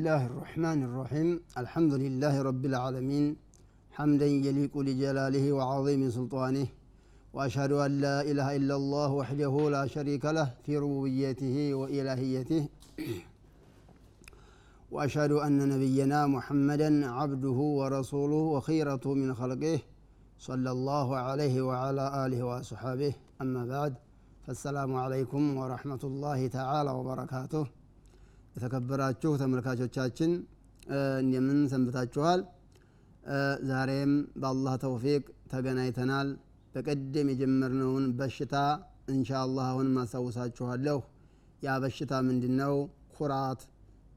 الله الرحمن الرحيم. الحمد لله رب العالمين. حمدا يليق لجلاله وعظيم سلطانه. وأشهد أن لا إله إلا الله وحده لا شريك له في ربوبيته وإلهيته. وأشهد أن نبينا محمدا عبده ورسوله وخيرته من خلقه. صلى الله عليه وعلى آله وأصحابه. أما بعد فالسلام عليكم ورحمة الله تعالى وبركاته. የተከበራችሁ ተመልካቾቻችን እንደምን ሰንብታችኋል? ዛሬም በአላህ ተውፊቅ ተገናኝተናል። በቀደም የጀመርነውን በሽታ እንሻ አላህ አሁንም አስታውሳችኋለሁ ያ በሽታ ምንድን ነው ኩራት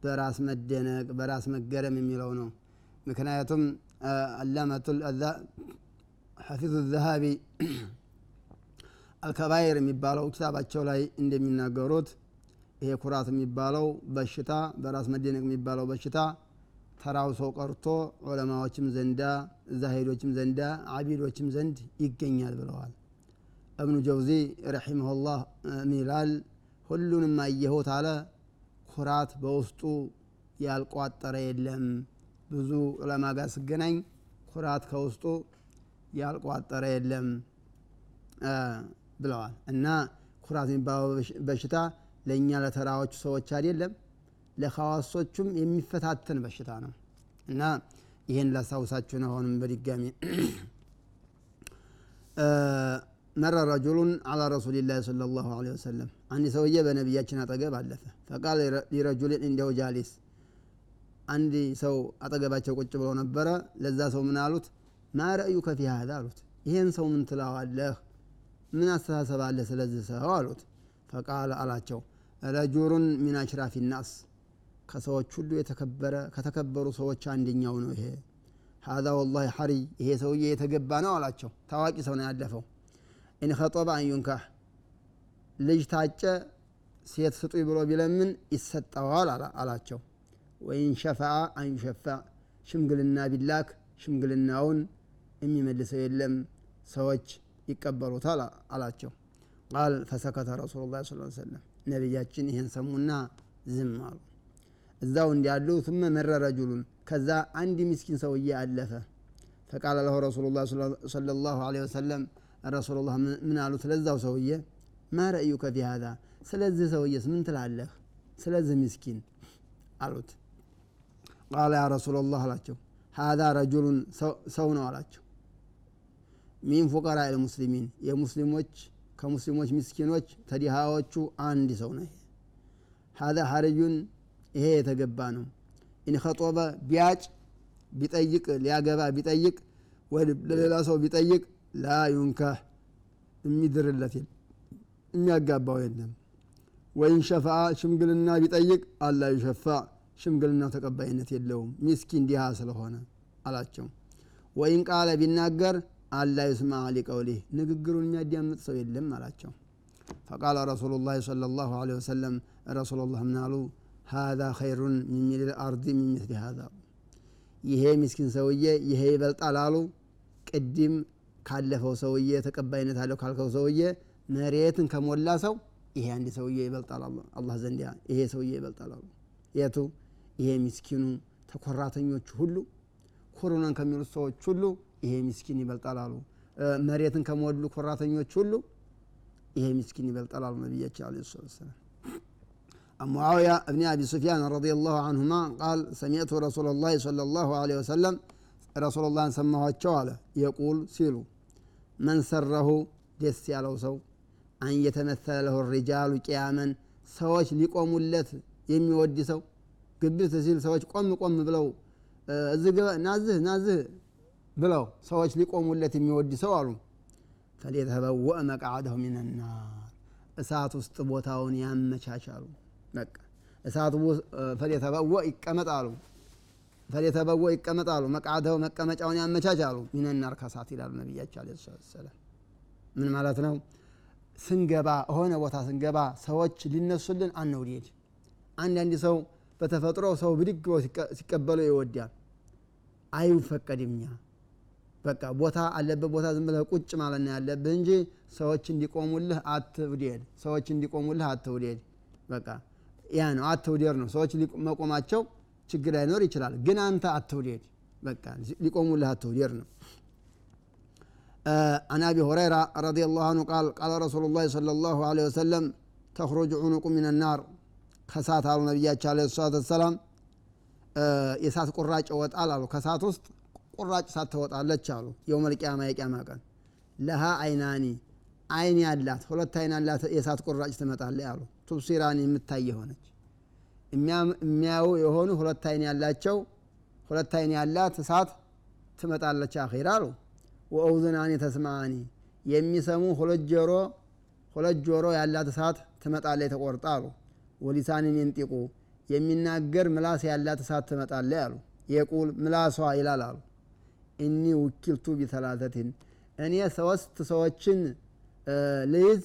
በራስ መደነቅ በራስ መገረም የሚለው ነው። ምክንያቱም አላመቱል ሐፊዙ ዘሃቢ አልከባይር የሚባለው ኪታባቸው ላይ እንደሚናገሩት ይሄ ኩራት የሚባለው በሽታ በራስ መደነቅ የሚባለው በሽታ ተራው ሰው ቀርቶ ዑለማዎችም ዘንዳ ዛሂዶችም ዘንዳ አቢዶችም ዘንድ ይገኛል ብለዋል። እብኑ ጀውዚ ረሒመሁላህ ይላል ሁሉንም አየሁት አለ ኩራት በውስጡ ያልቋጠረ የለም። ብዙ ዑለማ ጋር ስገናኝ ኩራት ከውስጡ ያልቋጠረ የለም ብለዋል። እና ኩራት የሚባለው በሽታ ለእኛ ለተራዎቹ ሰዎች አይደለም ለካዋሶቹም የሚፈታተን በሽታ ነው። እና ይህን ላስታውሳችሁ ነው አሁንም በድጋሚ። መረ ረጁሉን አላ ረሱልላህ صለ ላሁ ወሰለም። አንድ ሰውዬ በነቢያችን አጠገብ አለፈ። ፈቃል ሊረጁልን እንደው ጃሊስ። አንድ ሰው አጠገባቸው ቁጭ ብሎ ነበረ። ለዛ ሰው ምን አሉት? ما رأيك هذا አሉት። ይሄን ሰው ምን ትለዋለህ? ምን አስተሳሰብ አለ ስለዚህ ሰው? አሉት። فقال አላቸው رجل من أشراف الناس። ከሰዎች ሁሉ የተከበረ ከተከበሩ ሰዎች አንደኛው ነው ይሄ። هذا والله حري ይሄ ሰውዬ የተገባ ነው አላቸው። ታዋቂ ሰው ነው ያለፈው። إن خطب أن ينكح ልጅ ታጨ ሴት ስጡኝ ብሎ ቢለምን ይሰጠዋል አላቸው። ወይን ሸፈአ አንዩሸፋዕ ሽምግልና ቢላክ ሽምግልናውን የሚመልሰው የለም። ሰዎች ይቀበሉታል አላቸው። ቃል ፈሰከተ ረሱሉ ላ ስ ሰለም نبي ይህን ሰሙና ዝም አሉ። እዛው እንዲያሉ ثم مر رجل كذا አንድ مسكين سوية አለፈ። فقال له رسول الله صلى الله عليه وسلم رسول الله من قالوا ثلاثة ሰውዬ ما رايك في هذا ስለዚህ ሰውዬስ ምን ትላለህ? ስለዚህ ምስኪን አሉት። قال يا رسول الله አላቸው هذا رجل ሰው ነው من فقراء المسلمين يا مسلموች ከሙስሊሞች ምስኪኖች ከዲሃዎቹ አንድ ሰው ነው ሀዛ ሀርዩን ይሄ የተገባ ነው። إن خطب ቢያጭ ቢጠይቅ ሊያገባ ቢጠይቅ ለሌላ ሰው ቢጠይቅ لا ينكح የሚድርለት የሚያጋባው የለም። وإن شفع ሽምግልና ቢጠይቅ ألا يشفع ሽምግልናው ተቀባይነት የለውም። ሚስኪን ዲሃ ስለሆነ አላቸው። وإن قال ቢናገር ألا يسمع لقوله ንግግሩን የሚያዳምጥ ሰው የለም አላቸው። فقال رسول الله صلى الله عليه وسلم رسول الله ምናሉ هذا خير من ملء الأرض من مثل هذا ይሄ ሚስኪን ሰውዬ ይሄ ይበልጣል አሉ። ቅድም ካለፈው ሰውዬ ተቀባይነት አለው ካልከው ሰውዬ መሬትን ከሞላ ሰው ይሄ አንድ ሰውዬ ይበልጣል አላህ ዘንድ ይሄ ሰውዬ ይበልጣል አሉ። የቱ? ይሄ ሚስኪኑ ተኮራተኞቹ ሁሉ ኩሩነን ከሚሉት ሰዎች ሁሉ ይሄ ምስኪን ይበልጣል አሉ መሬትን ከሞሉ ኮራተኞች ሁሉ ይሄ ምስኪን ይበልጣል አሉ ነቢያችን አለ ሰላም معاوية بن أبي سفيان رضي الله عنهما قال سمعت رسول الله صلى الله عليه وسلم رسول الله سماه الشوالة يقول سيلو من سره دس على سو أن يتمثل له الرجال قياما سواش ليقوموا لت يمي ودي سو قبل ሲል ሰዎች ቆም ቆም ብለው ናዝህ ናዝህ ብለው ሰዎች ሊቆሙለት የሚወድ ሰው አሉ። ፈሊተበወእ መቃዓደሁ ሚንናር እሳት ውስጥ ቦታውን ያመቻቻሉ። በቃ እሳት ፈሊተበወእ ይቀመጣሉ። ፈሊተበወእ ይቀመጣሉ። መቃደው መቀመጫውን ያመቻቻሉ። ሚነናር ከሳት ይላሉ ነቢያቸው አለ ሰላም ምን ማለት ነው? ስንገባ ሆነ ቦታ ስንገባ ሰዎች ሊነሱልን አንውዴድ አንዳንድ ሰው በተፈጥሮ ሰው ብድግ ሲቀበለው ይወዳል። አይፈቀድም እኛ በቃ ቦታ አለበት ቦታ ዝም ብለህ ቁጭ ማለት ነው ያለብህ እንጂ ሰዎች እንዲቆሙልህ አትውደድ ሰዎች እንዲቆሙልህ አትውደድ በቃ ያ ነው አትውደድ ነው ሰዎች መቆማቸው ችግር ላይኖር ይችላል ግን አንተ አትውደድ በቃ ሊቆሙልህ አትውደድ ነው عن ابي هريره رضي الله عنه قال قال رسول الله صلى الله عليه وسلم تخرج عنق من النار ከሳት አሉ ነቢያቸው አለ ሰላት ወሰላም የሳት ቁራጭ ይወጣል አሉ ከሳት ውስጥ ቁራጭ ሳት ትወጣለች አሉ። የውመል ቂያማ የቂያማ ቀን። ለሃ አይናኒ አይን ያላት ሁለት አይን ያላት የሳት ቁራጭ ትመጣለች አሉ። ቱብሲራኒ የምታይ የሆነች። የሚያዩ የሆኑ ሁለት አይን ያላቸው ሁለት አይን ያላት እሳት ትመጣለች አኺር አሉ። ወአውዝናኒ ተስማኒ የሚሰሙ ሁለት ጆሮ ሁለት ጆሮ ያላት እሳት ትመጣለች ተቆርጣ አሉ። ወሊሳንን የንጢቁ የሚናገር ምላስ ያላት እሳት ትመጣለች አሉ። የቁል ምላሷ ይላል አሉ እኒ ውኪልቱ ቢተላተትን እኔ ሶስት ሰዎችን ልይዝ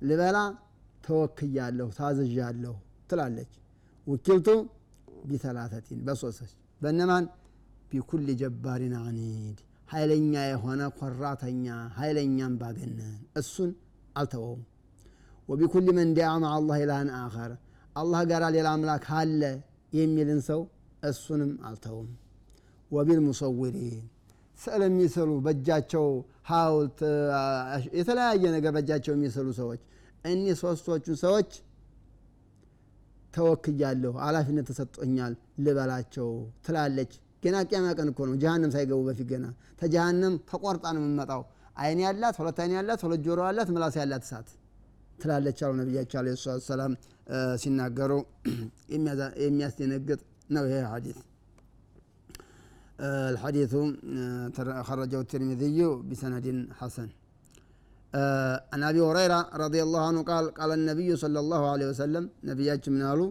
ልበላ ተወክያለሁ ታዝዣለሁ ትላለች። ውኪልቱ ቢተላተቲን በሶስት በእነማን? ቢኩል ጀባሪን አኒድ ኃይለኛ የሆነ ኮራተኛ ኃይለኛም ባገነን እሱን አልተወውም። ወቢኩል መን ዲያ ማ አላህ ኢላህን አኸር አላህ ጋር ሌላ አምላክ አለ የሚልን ሰው እሱንም አልተውም ወቢልሙሰውሪን ስዕል የሚስሉ በእጃቸው ሀውልት የተለያየ ነገር በእጃቸው የሚስሉ ሰዎች እኒህ ሶስቶቹን ሰዎች ተወክያለሁ ኃላፊነት ተሰጦኛል ልበላቸው ትላለች። ገና ቅያማ ቀን እኮ ነው። ጀሃንም ሳይገቡ በፊት ገና ተጀሃንም ተቆርጣ ነው የምመጣው። አይን ያላት ሁለት አይን ያላት ሁለት ጆሮ ያላት ምላስ ያላት እሳት ትላለች አሉ ነቢያቸው አለ ሰላም። ሲናገሩ የሚያስደነግጥ ነው ይሄ ሐዲስ الحديث خرجه الترمذي بسند حسن عن ابي هريره رضي الله عنه قال قال النبي صلى الله عليه وسلم نبياتنا من قالوا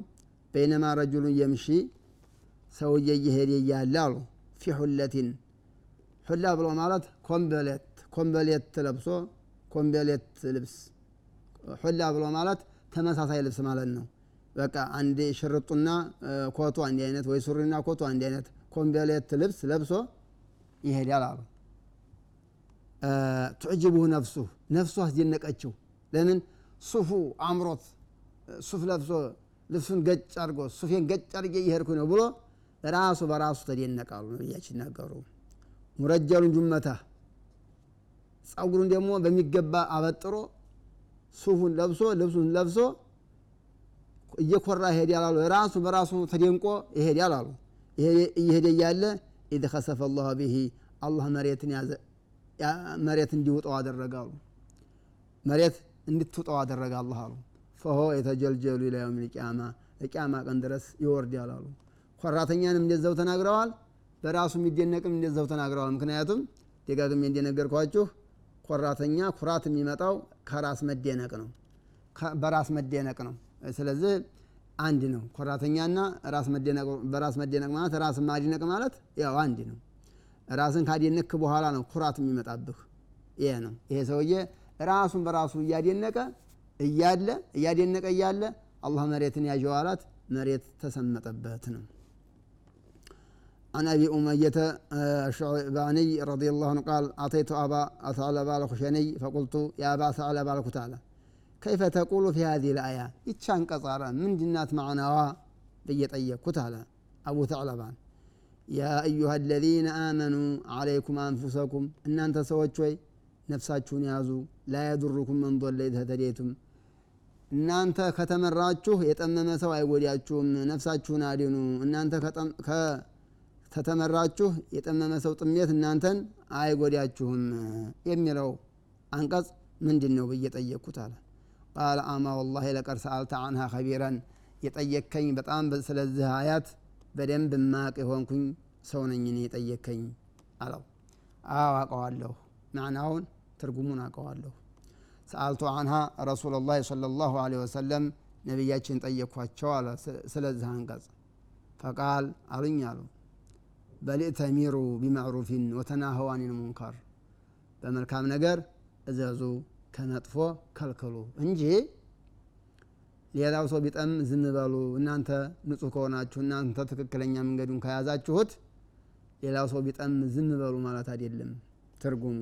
بينما رجل يمشي ሰውዬ እየሄደ እያለ አሉ ፊ ሁለቲን ሁላ ብሎ ማለት ኮምበሌት ኮምበሌት ለብሶ ኮምበሌት ልብስ ሁላ ብሎ ማለት ተመሳሳይ ልብስ ማለት ነው በቃ አንድ ሽርጡና ኮቱ አንድ አይነት ወይ ሱሪና ኮቱ አንድ አይነት ኮምበሌት ልብስ ለብሶ ይሄዳል አሉ። تعجبه نفسه ነፍሱ አስደነቀችው። ለምን? ሱፉ አምሮት ሱፍ ለብሶ ልብሱን ገጭ አድርጎ ሱፌን ገጭ አድርጌ እየሄድኩ ነው ብሎ ራሱ በራሱ ተደነቃሉ ነቢያችን ይናገሩ ሙረጀሉን ጁመታ ጸጉሩን ደግሞ በሚገባ አበጥሮ ሱፉን ለብሶ ልብሱን ለብሶ እየኮራ ይሄዳል አሉ። ራሱ በራሱ ተደንቆ ይሄዳል አሉ እየሄደ እያለ ኢድ ከሰፈ አላሁ ብሂ አላህ መሬትን ያዘ መሬት እንዲውጠው አደረጋሉ መሬት እንድትውጠው አደረገ አላህ አሉ። ፈሆ የተጀልጀሉ ኢላ የውም ልቅያማ ለቅያማ ቀን ድረስ ይወርዳል አሉ። ኮራተኛንም እንደዛው ተናግረዋል በራሱ የሚደነቅም እንደዛው ተናግረዋል። ምክንያቱም ደጋግሜ እንደነገርኳችሁ ኮራተኛ ኩራት የሚመጣው ከራስ መደነቅ ነው በራስ መደነቅ ነው። ስለዚህ አንድ ነው ኮራተኛና በራስ መደነቅ ማለት ራስን ማድነቅ ማለት ያው አንድ ነው ራስን ካደነክ በኋላ ነው ኩራት የሚመጣብህ ይሄ ነው ይሄ ሰውዬ ራሱን በራሱ እያደነቀ እያለ እያደነቀ እያለ አላህ መሬትን ያጀዋላት መሬት ተሰመጠበት ነው عن ابي اميه الشعباني رضي الله عنه قال اعطيت ابا ثعلبه الخشني فقلت يا ابا ثعلبه الكتاله ከይፈ ተቁሉ ፊ ሀዚህ ልአያ ይቻ አንቀጽ አለ ምንድናት ማዕናዋ? ብዬ አለ አቡ ተዕለባን። ያ አዩሃ አለዚነ አመኑ ዓለይኩም አንፉሰኩም። እናንተ ሰዎች ወይ ነፍሳችሁን ያዙ። ላ የዱሩኩም መን ዶለ ተተዴቱም እናንተ ከተመራችሁ የጠመመ ሰው አይጎዳችሁም። ነፍሳችሁን አድኑ። እናንተ ከተመራችሁ የጠመመ ሰው ጥሜት እናንተን አይጎዳችሁም። የሚለው አንቀጽ ምንድን ነው ብዬ ጠየቅኩት አለ። ቃል አማ ወላሂ ለቀድ ሰአልተ አንሃ ከቢረን የጠየከኝ በጣም ስለዚህ አያት በደንብ ማቅ የሆንኩኝ ሰው ነኝ እኔ የጠየከኝ አለው አዎ አውቀዋለሁ ማዕናውን ትርጉሙን አውቀዋለሁ ሰአልቱ አንሃ ረሱላ ላህ ለ ላሁ ለ ወሰለም ነቢያችን ጠየኳቸው አለ ስለዚህ አንቀጽ ፈቃል አሉኝ አሉ በልእተሚሩ ቢማዕሩፊን ወተናህው አኒል ሙንከር በመልካም ነገር እዘዙ ከመጥፎ ከልክሉ እንጂ ሌላው ሰው ቢጠም ዝም በሉ። እናንተ ንጹህ ከሆናችሁ እናንተ ትክክለኛ መንገዱን ከያዛችሁት ሌላው ሰው ቢጠም ዝም በሉ ማለት አይደለም ትርጉሙ።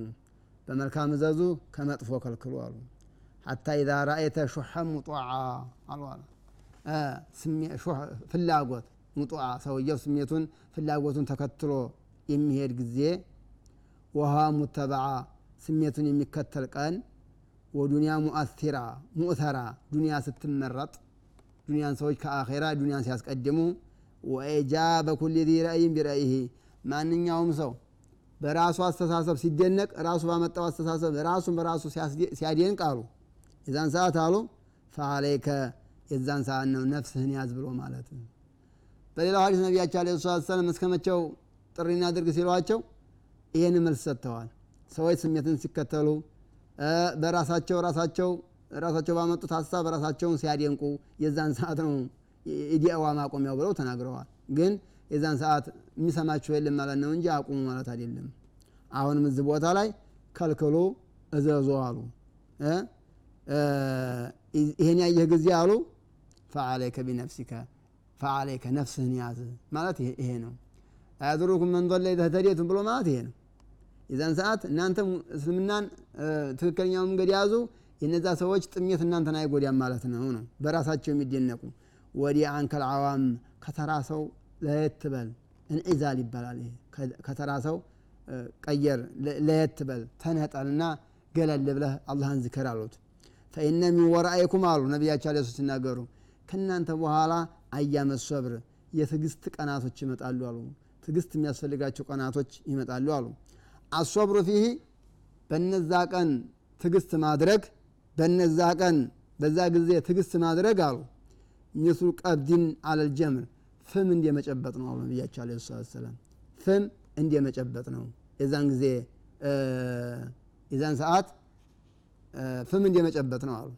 በመልካም እዘዙ ከመጥፎ ከልክሉ አሉ። ሐታ ኢዛ ረአይተ ሹሐ ሙጧዓ አሉ ፍላጎት ሙጡዓ ሰውየው ስሜቱን ፍላጎቱን ተከትሎ የሚሄድ ጊዜ ወሃ ሙተበዓ ስሜቱን የሚከተል ቀን ወዱንያ ሙአሲራ ሙእተራ ዱንያ ስትመረጥ ዱንያን ሰዎች ከአኼራ ዱንያን ሲያስቀድሙ ወኢጃበ ኩል ዚ ረእይን ቢረእይህ ማንኛውም ሰው በራሱ አስተሳሰብ ሲደነቅ ራሱ ባመጣው አስተሳሰብ ራሱን በራሱ ሲያደንቅ አሉ። የዛን ሰዓት አሉ ፈአለይከ የዛን ሰዓት ነው ነፍስህን ያዝ ብሎ ማለት ነው። በሌላው ሀዲስ ነቢያቸው አለ ሰላም እስከ መቼው ጥሪ እናድርግ ሲሏቸው ይህን መልስ ሰጥተዋል። ሰዎች ስሜትን ሲከተሉ በራሳቸው ራሳቸው ራሳቸው ባመጡት ሀሳብ ራሳቸውን ሲያደንቁ የዛን ሰዓት ነው የዲዕዋ ማቆሚያው ብለው ተናግረዋል። ግን የዛን ሰዓት የሚሰማቸው የለም ማለት ነው እንጂ አቁሙ ማለት አይደለም። አሁንም እዚህ ቦታ ላይ ከልክሎ እዘዙ አሉ። ይህን ያየህ ጊዜ አሉ። ፈአለይከ ቢነፍሲከ ፈአለይከ ነፍስህን ያዝ ማለት ይሄ ነው። አያድሩኩም መን ضለ ኢዘ ህተዲቱም ብሎ ማለት ይሄ ነው የዛን ሰዓት እናንተ እስልምናን ትክክለኛው መንገድ ያዙ የነዛ ሰዎች ጥሜት እናንተን አይጎዳም ማለት ነው ነው። በራሳቸው የሚደነቁ ወዲያ አንከል አዋም ከተራ ሰው ለየት በል እንዒዛል ይባላል ከተራ ሰው ቀየር ለየት በል ተነጠልና ገለል ብለህ አላህን ዝክር አሉት። ፈኢነ ሚን ወራአይኩም አሉ ነቢያቸው አለ ሲናገሩ። ከእናንተ በኋላ አያመ የትግስት ቀናቶች ይመጣሉ አሉ። ትግስት የሚያስፈልጋቸው ቀናቶች ይመጣሉ አሉ አሶብሩ ፊህ በነዛ ቀን ትግስት ማድረግ በነዛ ቀን በዛ ጊዜ ትግስት ማድረግ አሉ። ሚስሉ ቀብዲን አለል ጀምር ፍም እንደ መጨበጥ ነው ነቢያቸው አለ ሰላም ፍም እንደ መጨበጥ ነው። የዛን ጊዜ የዛን ሰዓት ፍም እንደ መጨበጥ ነው አሉ።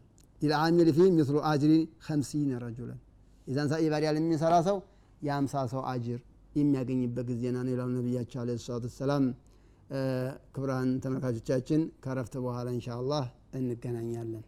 ሊልዓሚል ፊህ ሚስሉ አጅሪ ከምሲነ ረጁለን። የዛን ሰዓት ኢባዳ ለሚሰራ ሰው የአምሳ ሰው አጅር የሚያገኝበት ጊዜ ና ነው ይላሉ ነቢያቸው አለ ሰላም ክብራን ተመልካቾቻችን ከረፍት በኋላ እንሻ አላህ እንገናኛለን